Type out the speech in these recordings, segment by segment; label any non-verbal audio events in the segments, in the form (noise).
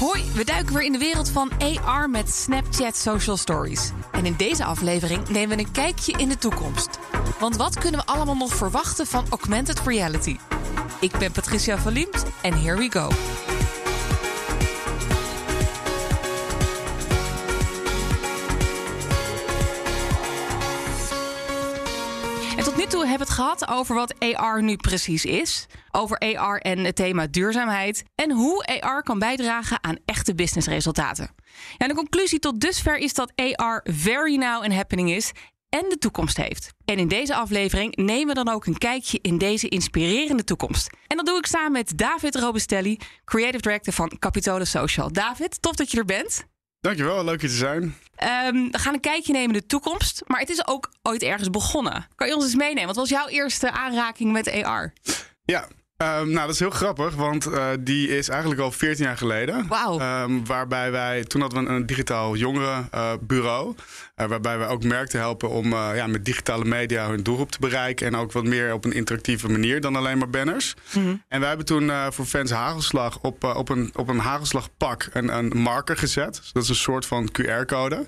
Hoi, we duiken weer in de wereld van AR met Snapchat Social Stories. En in deze aflevering nemen we een kijkje in de toekomst. Want wat kunnen we allemaal nog verwachten van augmented reality? Ik ben Patricia van Liemt en here we go. Hebben het gehad over wat AR nu precies is. Over AR en het thema duurzaamheid. En hoe AR kan bijdragen aan echte businessresultaten. Ja, de conclusie tot dusver is dat AR very now and happening is. En de toekomst heeft. En in deze aflevering nemen we dan ook een kijkje in deze inspirerende toekomst. En dat doe ik samen met David Robestelli, Creative Director van Capitole Social. David, tof dat je er bent. Dankjewel, leuk hier te zijn. Um, we gaan een kijkje nemen in de toekomst. Maar het is ook ooit ergens begonnen. Kan je ons eens meenemen? Wat was jouw eerste aanraking met AR? Ja, Um, nou, dat is heel grappig, want uh, die is eigenlijk al 14 jaar geleden. Wauw. Um, waarbij wij, toen hadden we een, digitaal jongerenbureau. Uh, uh, waarbij we ook merkten helpen om ja, met digitale media hun doelgroep te bereiken. En ook wat meer op een interactieve manier dan alleen maar banners. Mm -hmm. En wij hebben toen voor fans Hagelslag op, op, een, op een Hagelslagpak een, een marker gezet. Dus dat is een soort van QR-code.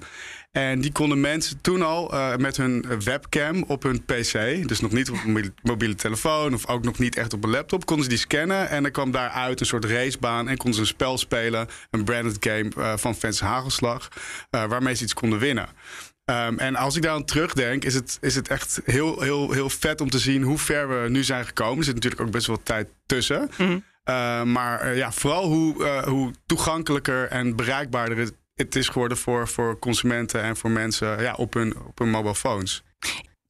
En die konden mensen toen al uh, met hun webcam op hun PC, dus nog niet op een mobiele telefoon of ook nog niet echt op een laptop, konden ze die scannen en er kwam daaruit een soort racebaan en konden ze een spel spelen, een branded game uh, van Fans Hagelslag, uh, waarmee ze iets konden winnen. Um, en als ik daar aan terugdenk, is het, is het echt heel, heel, heel vet om te zien hoe ver we nu zijn gekomen. Er zit natuurlijk ook best wel tijd tussen. Mm -hmm. uh, maar uh, ja, vooral hoe, uh, hoe toegankelijker en bereikbaarder het, het is geworden voor, voor consumenten en voor mensen ja, op, hun, op hun mobile phones.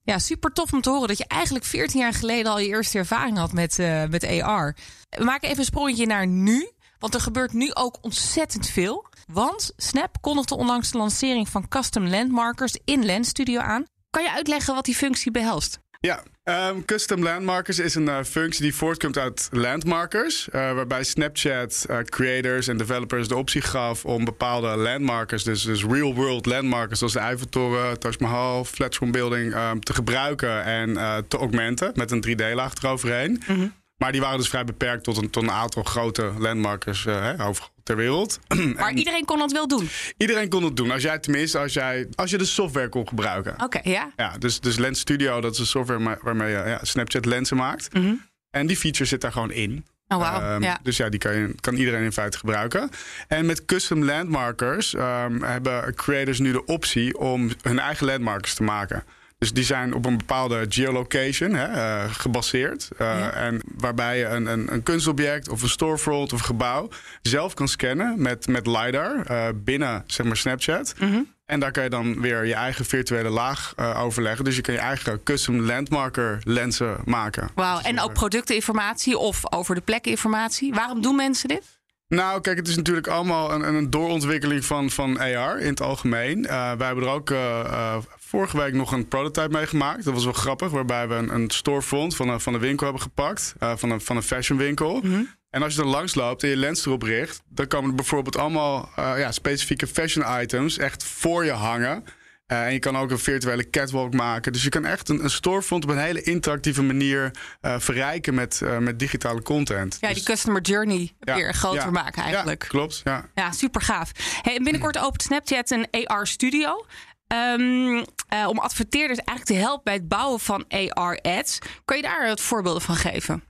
Ja, super tof om te horen dat je eigenlijk 14 jaar geleden al je eerste ervaring had met, uh, met AR. We maken even een sprongetje naar nu. Want er gebeurt nu ook ontzettend veel. Want Snap kondigde onlangs de lancering van custom landmarkers in Lens Studio aan. Kan je uitleggen wat die functie behelst? Ja, um, custom landmarkers is een uh, functie die voortkomt uit landmarkers. Uh, waarbij Snapchat uh, creators en developers de optie gaf om bepaalde landmarkers, dus, dus real world landmarkers zoals de Eiffeltoren, Taj Mahal, Flatiron Building, um, te gebruiken en te augmenten met een 3D-laag eroverheen. -hmm. Maar die waren dus vrij beperkt tot een, tot een aantal grote landmarkers uh, overal ter wereld. (clears throat) Maar en iedereen kon dat wel doen? Iedereen kon het doen. Als jij tenminste, als, jij, als je de software kon gebruiken. Oké, okay, ja. ja dus, dus Lens Studio, dat is een software waarmee je ja, Snapchat lenzen maakt. Mm -hmm. En die feature zit daar gewoon in. Oh, wow. um, ja. Dus ja, die kan, je, kan iedereen in feite gebruiken. En met custom landmarkers um, hebben creators nu de optie om hun eigen landmarkers te maken. Dus die zijn op een bepaalde geolocation hè, uh, gebaseerd. Uh, ja. En waarbij je een, een, een, kunstobject of een storefront of gebouw zelf kan scannen met, met LiDAR uh, binnen zeg maar, Snapchat. Mm -hmm. En daar kan je dan weer je eigen virtuele laag overleggen. Dus je kan je eigen custom landmarker lenzen maken. Wauw, en ook productinformatie of over de plekinformatie. Waarom doen mensen dit? Nou, kijk, het is natuurlijk allemaal een, een doorontwikkeling van, van AR in het algemeen. Uh, wij hebben er ook uh, uh, vorige week nog een prototype mee gemaakt. Dat was wel grappig, waarbij we een, een storefront van een, van een winkel hebben gepakt. van, een, van een fashionwinkel. Mm -hmm. En als je er langs loopt en je lens erop richt, dan komen er bijvoorbeeld allemaal ja, specifieke fashion items echt voor je hangen. Uh, en je kan ook een virtuele catwalk maken. Dus je kan echt een, een storefront op een hele interactieve manier uh, verrijken met, uh, met digitale content. Ja, dus, die customer journey ja, weer groter ja, maken eigenlijk. Ja, klopt. Ja, ja super gaaf. Hey, binnenkort (clears throat) opent Snapchat een AR studio. Um, om adverteerders eigenlijk te helpen bij het bouwen van AR ads. Kan je daar wat voorbeelden van geven?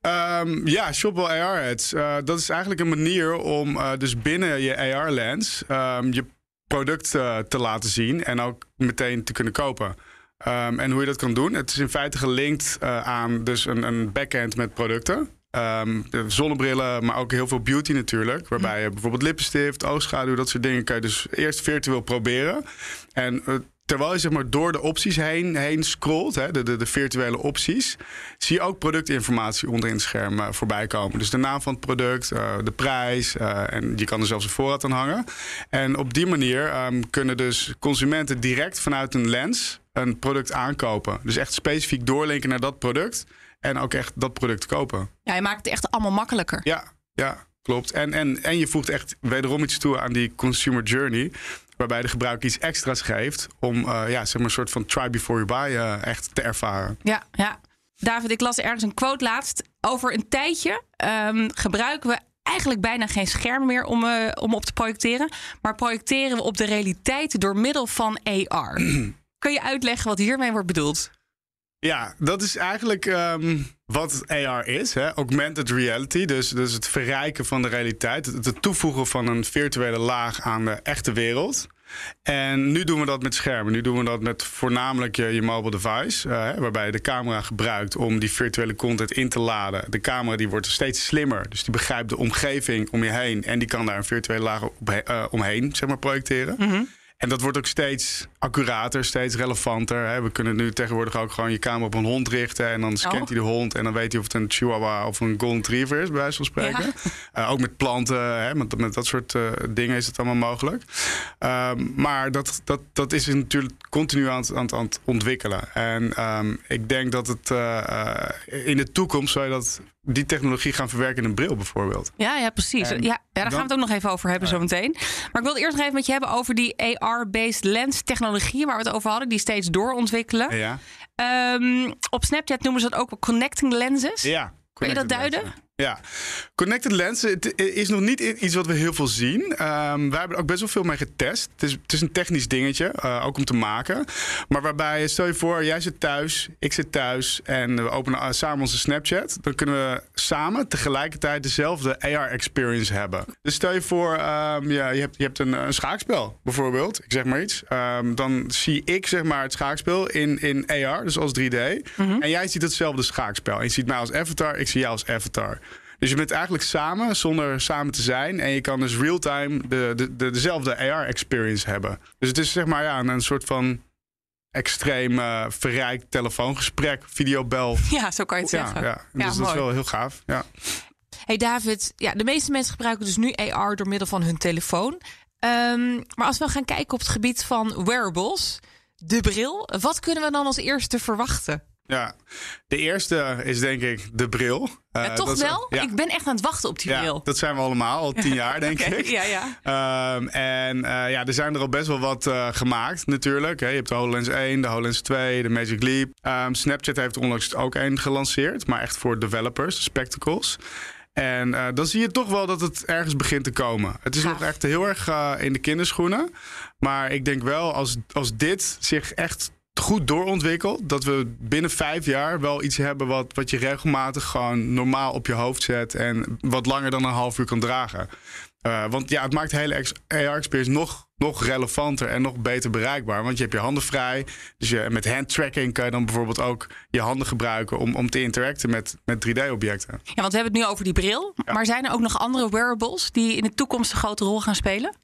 Um, ja, Shopwell AR ads. dat is eigenlijk een manier om dus binnen je AR lens um, je product uh, te laten zien en ook meteen te kunnen kopen. Um, en hoe je dat kan doen, het is in feite gelinkt uh, aan dus een, een backend met producten. Um, zonnebrillen, maar ook heel veel beauty natuurlijk. Waarbij je bijvoorbeeld lippenstift, oogschaduw, dat soort dingen kan je dus eerst virtueel proberen. En terwijl je zeg maar door de opties heen, heen scrolt, hè, de, de, de, virtuele opties, zie je ook productinformatie onderin het scherm uh, voorbij komen. Dus de naam van het product, uh, de prijs uh, en je kan er zelfs een voorraad aan hangen. En op die manier um, kunnen dus consumenten direct vanuit een lens een product aankopen. Dus echt specifiek doorlinken naar dat product en ook echt dat product kopen. Ja, je maakt het echt allemaal makkelijker. Ja, ja. Klopt. En, en, en je voegt echt wederom iets toe aan die consumer journey waarbij de gebruiker iets extra's geeft om uh, ja, zeg maar een soort van try before you buy uh, echt te ervaren. Ja, ja. David, ik las ergens een quote laatst. Over een tijdje um, gebruiken we eigenlijk bijna geen scherm meer om, uh, om op te projecteren. Maar projecteren we op de realiteit door middel van AR. (clears throat) Kun je uitleggen wat hiermee wordt bedoeld? Ja, dat is eigenlijk um, wat AR is. Hè? Augmented reality. Dus, dus het verrijken van de realiteit. Het, toevoegen van een virtuele laag aan de echte wereld. En nu doen we dat met schermen. Nu doen we dat met voornamelijk je, je mobile device. Uh, waarbij je de camera gebruikt om die virtuele content in te laden. De camera die wordt steeds slimmer. Dus die begrijpt de omgeving om je heen. En die kan daar een virtuele laag op, uh, omheen zeg maar, projecteren. -hmm. En dat wordt ook steeds accurater, steeds relevanter. Hè. We kunnen nu tegenwoordig ook gewoon je camera op een hond richten. En dan scant oh. hij de hond. En dan weet hij of het een chihuahua of een golden retriever is, bij wijze van spreken. Ja. Uh, ook met planten, hè, met, met dat soort uh, dingen is het allemaal mogelijk. Um, maar dat, dat, dat is natuurlijk continu aan het, aan, aan het ontwikkelen. En um, ik denk dat het uh, in de toekomst zou je dat die technologie gaan verwerken in een bril bijvoorbeeld. Ja, ja precies. ja, ja, daar gaan we het ook nog even over hebben ja. zo meteen. Maar ik wil eerst nog even met je hebben over die AR-based lens technologie waar we het over hadden, die steeds doorontwikkelen. Ja. Um, op Snapchat noemen ze dat ook connecting lenses. Ja. Kun je dat duiden? Lenses. Ja, connected lens het is nog niet iets wat we heel veel zien. Um, wij hebben ook best wel veel mee getest. Het is, het is een technisch dingetje, uh, ook om te maken. Maar waarbij, stel je voor, jij zit thuis, ik zit thuis en we openen uh, samen onze Snapchat. Dan kunnen we samen tegelijkertijd dezelfde AR-experience hebben. Dus stel je voor, um, ja, je, hebt, je hebt een, een, schaakspel bijvoorbeeld, ik zeg maar iets. Um, dan zie ik zeg maar het schaakspel in, in AR, dus als 3D. Mm -hmm. En jij ziet hetzelfde schaakspel. En je ziet mij als avatar, ik zie jou als avatar. Dus je bent eigenlijk samen zonder samen te zijn. En je kan dus real-time de, de, de, dezelfde AR-experience hebben. Dus het is zeg maar ja, een soort van extreem uh, verrijkt telefoongesprek, videobel. (laughs) Ja, zo kan je het ja, zeggen. Ja, dus dat is wel heel gaaf. Ja. Hey David, ja, de meeste mensen gebruiken dus nu AR door middel van hun telefoon. Um, maar als we gaan kijken op het gebied van wearables, de bril, wat kunnen we dan als eerste verwachten? Ja, de eerste is denk ik de bril. Ja, toch wel? Is, ja. Ik ben echt aan het wachten op die ja, bril. Dat zijn we allemaal, al tien (laughs) jaar denk okay, ik. Ja, ja. Um, en uh, ja, er zijn er al best wel wat uh, gemaakt natuurlijk. Hè. Je hebt de HoloLens 1, de HoloLens 2, de Magic Leap. Um, Snapchat heeft onlangs ook één gelanceerd, maar echt voor developers, spectacles. En uh, dan zie je toch wel dat het ergens begint te komen. Het is Gaaf. nog echt heel erg uh, in de kinderschoenen. Maar ik denk wel, als, als dit zich echt goed doorontwikkeld. Dat we binnen vijf jaar wel iets hebben wat, wat je regelmatig gewoon normaal op je hoofd zet. En wat langer dan een half uur kan dragen. Uh, want ja, het maakt de hele AR-experience nog, nog relevanter en nog beter bereikbaar. Want je hebt je handen vrij. Dus je, met handtracking kan je dan bijvoorbeeld ook je handen gebruiken om, om te interacten met, met 3D-objecten. Ja, want we hebben het nu over die bril. Ja. Maar zijn er ook nog andere wearables die in de toekomst een grote rol gaan spelen?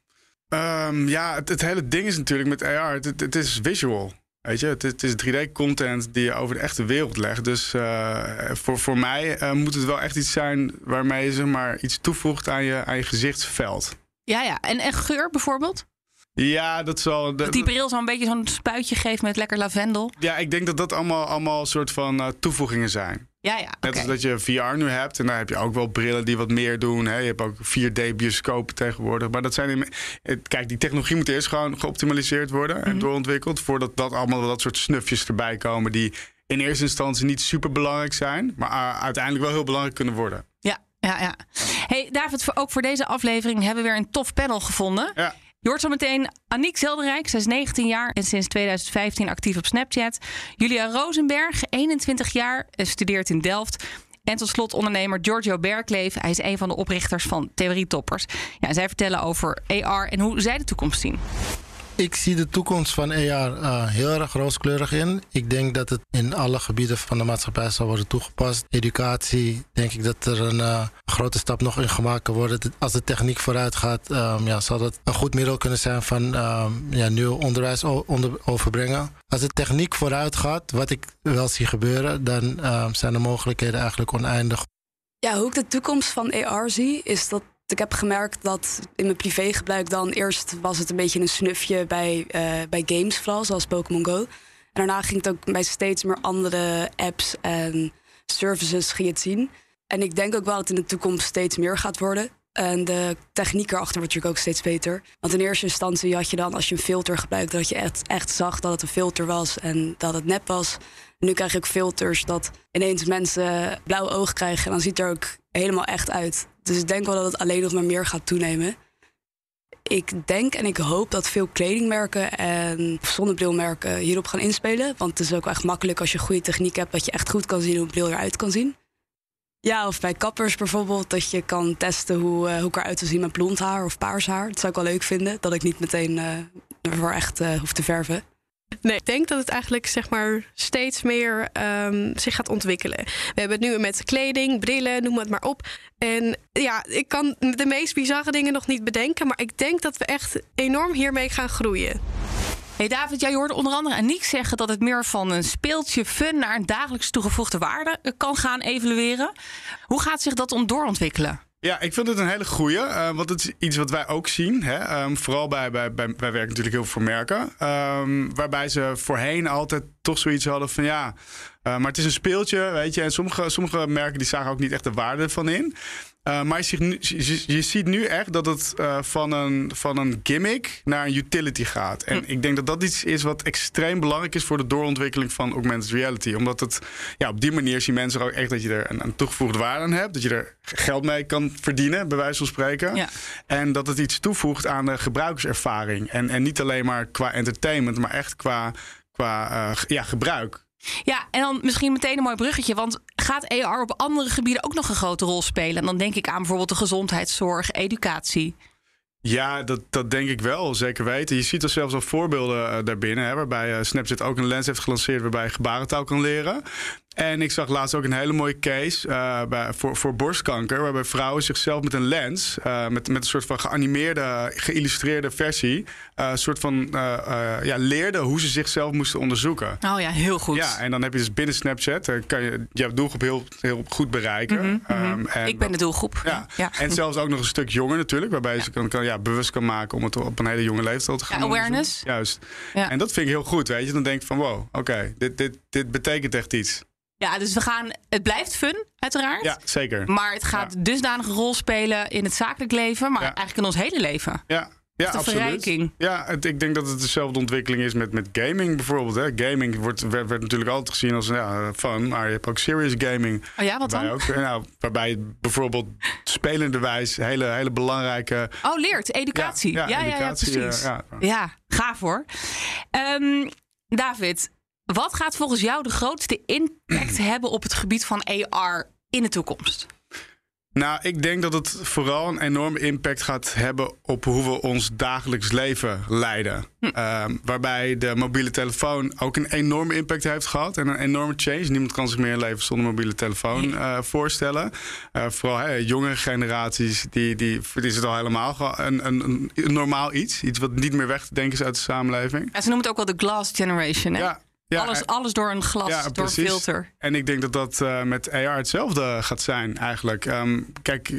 Um, ja, het, het, hele ding is natuurlijk met AR, het, het is visual. Weet je, het, is 3D-content die je over de echte wereld legt. Dus uh, voor, voor mij uh, moet het wel echt iets zijn waarmee je zeg maar, iets toevoegt aan je, aan je gezichtsveld. Ja, ja. En, en geur bijvoorbeeld? Ja, dat zal. Dat die bril zo'n beetje zo'n spuitje geeft met lekker lavendel. Ja, ik denk dat dat allemaal, allemaal soort van uh, toevoegingen zijn. Ja, ja. Net okay. als dat je VR nu hebt. En daar heb je ook wel brillen die wat meer doen. Hè. Je hebt ook 4D-bioscopen tegenwoordig. Maar dat zijn. In, kijk, die technologie moet eerst gewoon geoptimaliseerd worden en mm -hmm. doorontwikkeld. Voordat dat allemaal dat soort snufjes erbij komen. die in eerste instantie niet super belangrijk zijn. maar uh, uiteindelijk wel heel belangrijk kunnen worden. Ja, ja, ja. Hey, David, ook voor deze aflevering hebben we weer een tof panel gevonden. Ja. Je hoort zo meteen Aniek Zelderijk, zij is 19 jaar en sinds 2015 actief op Snapchat. Julia Rosenberg, 21 jaar, studeert in Delft. En tot slot ondernemer Giorgio Berkleef. Hij is een van de oprichters van Theorie Toppers. Ja, zij vertellen over AR en hoe zij de toekomst zien. Ik zie de toekomst van AR uh, heel erg rooskleurig in. Ik denk dat het in alle gebieden van de maatschappij zal worden toegepast. Educatie, denk ik dat er een uh, grote stap nog in gemaakt kan worden. Als de techniek vooruit gaat, um, ja, zal dat een goed middel kunnen zijn van um, ja, nieuw onderwijs onder, overbrengen. Als de techniek vooruit gaat, wat ik wel zie gebeuren, dan uh, zijn de mogelijkheden eigenlijk oneindig. Ja, hoe ik de toekomst van AR zie, is dat ik heb gemerkt dat in mijn privégebruik dan eerst was het een beetje een snufje bij, uh, bij games vooral, zoals Pokémon Go. En daarna ging het ook bij steeds meer andere apps en services ging het zien. En ik denk ook wel dat het in de toekomst steeds meer gaat worden. En de techniek erachter wordt natuurlijk ook steeds beter. Want in eerste instantie had je dan, als je een filter gebruikte, dat je echt, echt zag dat het een filter was en dat het nep was. Nu krijg ook filters dat ineens mensen blauwe ogen krijgen. En dan ziet er ook helemaal echt uit. Dus ik denk wel dat het alleen nog maar meer gaat toenemen. Ik denk en ik hoop dat veel kledingmerken en zonnebrilmerken hierop gaan inspelen. Want het is ook echt makkelijk als je goede techniek hebt, dat je echt goed kan zien hoe een bril eruit kan zien. Ja, of bij kappers bijvoorbeeld, dat je kan testen hoe, uh, hoe ik eruit wil zien met blond haar of paars haar. Dat zou ik wel leuk vinden, dat ik niet meteen uh, ervoor echt uh, hoef te verven. Nee, ik denk dat het eigenlijk zeg maar steeds meer um, zich gaat ontwikkelen. We hebben het nu met kleding, brillen, noem het maar op. En ja, ik kan de meest bizarre dingen nog niet bedenken, maar ik denk dat we echt enorm hiermee gaan groeien. Hey David, jij hoorde onder andere Aniek zeggen dat het meer van een speeltje fun naar een dagelijks toegevoegde waarde kan gaan evalueren. Hoe gaat zich dat om doorontwikkelen? Ja, ik vind het een hele goeie. Uh, want het is iets wat wij ook zien. Hè? Um, vooral bij, bij, bij, wij werken natuurlijk heel veel voor merken. Um, waarbij ze voorheen altijd toch zoiets hadden van ja, uh, maar het is een speeltje, weet je. En sommige, sommige merken die zagen ook niet echt de waarde van in. Uh, maar je ziet, nu, je, je, ziet nu echt dat het uh, van, een, van een gimmick naar een utility gaat. En hm. ik denk dat dat iets is wat extreem belangrijk is voor de doorontwikkeling van augmented reality. Omdat het ja, op die manier zien mensen ook echt dat je er een, een toegevoegde waarde aan hebt. Dat je er geld mee kan verdienen, bij wijze van spreken. Ja. En dat het iets toevoegt aan de gebruikerservaring. En, en niet alleen maar qua entertainment, maar echt qua, qua uh, ja, gebruik. Ja, en dan misschien meteen een mooi bruggetje. Want gaat AR op andere gebieden ook nog een grote rol spelen? En dan denk ik aan bijvoorbeeld de gezondheidszorg, educatie. Ja, dat, dat denk ik wel, zeker weten. Je ziet er zelfs al voorbeelden uh, daarbinnen, hè, waarbij uh, Snapchat ook een lens heeft gelanceerd waarbij je gebarentaal kan leren. En ik zag laatst ook een hele mooie case uh, bij, voor, voor borstkanker, waarbij vrouwen zichzelf met een lens, uh, met, met een soort van geanimeerde, geïllustreerde versie, een uh, soort van ja, leerden hoe ze zichzelf moesten onderzoeken. Oh ja, heel goed. Ja, en dan heb je dus binnen Snapchat, kan je jouw doelgroep heel, heel goed bereiken. Mm -hmm, um, en, ik ben de doelgroep. Ja, ja, En zelfs ook nog een stuk jonger natuurlijk, waarbij je ze kan, kan, ja, bewust kan maken om het op een hele jonge leeftijd te gaan ja, awareness. Juist. En dat vind ik heel goed, weet je. Dan denk ik van wow, oké, okay, dit, dit, dit betekent echt iets. Ja, dus we gaan. Het blijft fun, uiteraard. Ja, zeker. Maar het gaat ja. dusdanig een rol spelen in het zakelijk leven, maar ja. eigenlijk in ons hele leven. Ja. Ja, absoluut. Verrijking. Ja, het, ik denk dat het dezelfde ontwikkeling is met, met gaming bijvoorbeeld. Hè. Gaming wordt, werd, werd natuurlijk altijd gezien als ja, fun, maar je hebt ook serious gaming. Oh ja, wat dan? Ook, nou, waarbij bijvoorbeeld spelende wijs hele, hele belangrijke... Oh, leert, educatie. Ja, ja, ja, educatie, ja precies. ja. ja, gaaf hoor. Um, David, wat gaat volgens jou de grootste impact (clears throat) hebben op het gebied van AR in de toekomst? Nou, ik denk dat het vooral een enorme impact gaat hebben op hoe we ons dagelijks leven leiden. Hm. Uh, waarbij de mobiele telefoon ook een enorme impact heeft gehad en een enorme change. Niemand kan zich meer een leven zonder mobiele telefoon uh, voorstellen. Uh, vooral hey, jongere generaties, die, die, die is het al helemaal een, een, een, normaal iets. Iets wat niet meer weg te denken is uit de samenleving. Ja, ze noemen het ook wel de glass generation. Hè? Ja, ja, alles, alles door een glas, ja, door een filter. En ik denk dat dat uh, met AR hetzelfde gaat zijn eigenlijk. Um, kijk,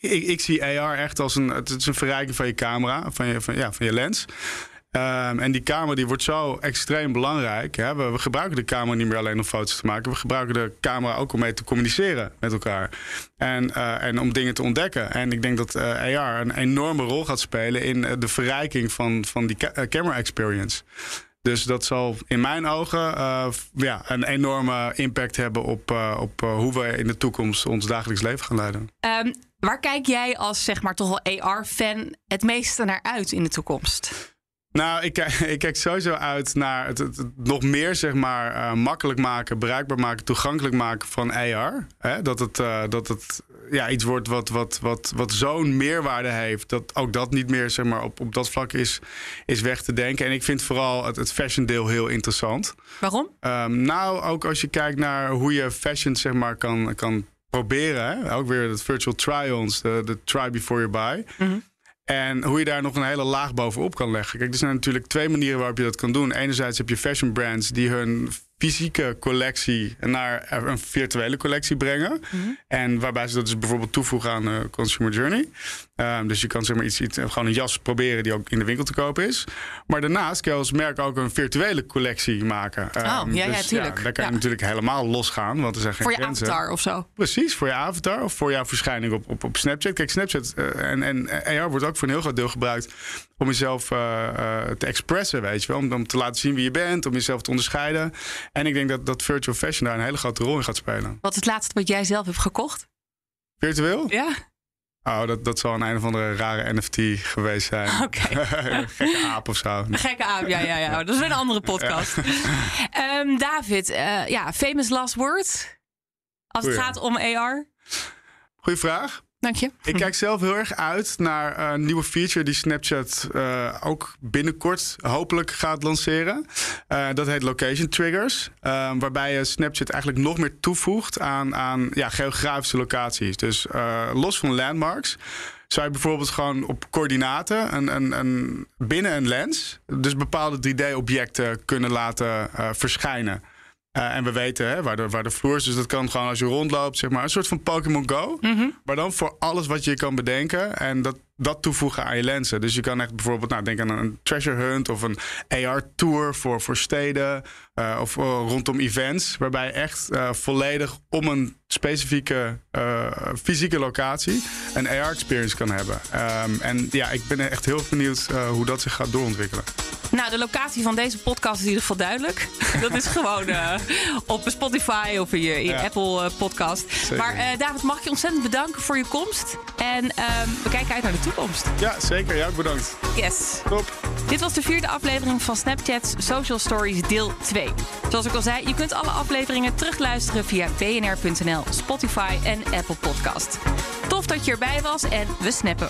ik, ik, zie AR echt als een, het is een verrijking van je camera, van je, van, ja, van je lens. Um, en die camera die wordt zo extreem belangrijk. Hè? We, we, gebruiken de camera niet meer alleen om foto's te maken. We gebruiken de camera ook om mee te communiceren met elkaar. En, uh, en om dingen te ontdekken. En ik denk dat uh, AR een enorme rol gaat spelen in de verrijking van, van die ca camera experience. Dus dat zal in mijn ogen uh, ja, een enorme impact hebben op, uh, op uh, hoe we in de toekomst ons dagelijks leven gaan leiden. Um, waar kijk jij als zeg maar toch wel AR-fan het meeste naar uit in de toekomst? Nou, ik kijk, (laughs) ik kijk sowieso uit naar het, het, het nog meer zeg maar, uh, makkelijk maken, bereikbaar maken, toegankelijk maken van AR. Hè? Dat het, uh, dat het ja, iets wordt wat, wat, wat, wat zo'n meerwaarde heeft. Dat ook dat niet meer zeg maar, op, op dat vlak is, is weg te denken. En ik vind vooral het, het fashion deel heel interessant. Waarom? Um, nou, ook als je kijkt naar hoe je fashion zeg maar, kan, kan proberen. Hè? Ook weer het virtual try-ons, de, de try before you buy. Mm -hmm. En hoe je daar nog een hele laag bovenop kan leggen. Kijk, er zijn natuurlijk twee manieren waarop je dat kan doen. Enerzijds heb je fashion brands die hun fysieke collectie naar een virtuele collectie brengen. Mm -hmm. En waarbij ze dat dus bijvoorbeeld toevoegen aan de consumer journey. Um, dus je kan zeg maar iets, iets, gewoon een jas proberen die ook in de winkel te kopen is. Maar daarnaast kan je als merk ook een virtuele collectie maken. Um, oh, ja, dus, ja, tuurlijk. Ja, daar kan ja. je natuurlijk helemaal losgaan, want er zijn geen Voor je grenzen. avatar of zo. Precies, voor je avatar of voor jouw verschijning op, op, op Snapchat. Kijk, Snapchat uh, en, en AR wordt ook voor een heel groot deel gebruikt om jezelf uh, uh, te expressen, weet je wel. Om, om te laten zien wie je bent, om jezelf te onderscheiden. En ik denk dat, dat virtual fashion daar een hele grote rol in gaat spelen. Wat is het laatste wat jij zelf hebt gekocht? Virtueel? Ja? Oh, dat, dat zal een een of andere rare NFT geweest zijn. (laughs) Oké. (laughs) Gekke aap of zo. Een gekke aap, ja, ja, ja. (laughs) Dat is weer een andere podcast. Ehm, David, eh, ja, famous last word. Als het gaat om AR. Goeie vraag. Dank je. Ik kijk zelf heel erg uit naar eh, een nieuwe feature die Snapchat eh, ook binnenkort hopelijk gaat lanceren. Eh, dat heet Location Triggers. waarbij je Snapchat eigenlijk nog meer toevoegt aan, aan ja, geografische locaties. Dus los van landmarks. Zou je bijvoorbeeld gewoon op coördinaten een, een, een, binnen een lens, dus bepaalde 3D-objecten kunnen laten verschijnen. Eh, en we weten hè, waar, de, waar de vloer is. Dus dat kan gewoon als je rondloopt, zeg maar. Een soort van Pokémon Go. Maar dan voor alles wat je kan bedenken. En dat, dat toevoegen aan je lenzen. Dus je kan echt bijvoorbeeld nou, denk aan een treasure hunt of een AR-tour voor, voor steden. eh, of eh, rondom events. Waarbij je echt eh, volledig om een specifieke fysieke locatie een AR-experience kan hebben. Ehm, en ja, ik ben echt heel benieuwd hoe dat zich gaat doorontwikkelen. Nou, de locatie van deze podcast is in ieder geval duidelijk. (laughs) Dat is gewoon op Spotify of in je, in Ja. Apple podcast. Zeker. Maar David, mag ik je ontzettend bedanken voor je komst. En ehm, we kijken uit naar de toekomst. Ja, zeker. Ja, bedankt. Yes. Top. Dit was de vierde aflevering van Snapchat's Social Stories deel 2. Zoals ik al zei, je kunt alle afleveringen terugluisteren via bnr.nl, Spotify en Apple Podcast. Tof dat je erbij was en we snappen.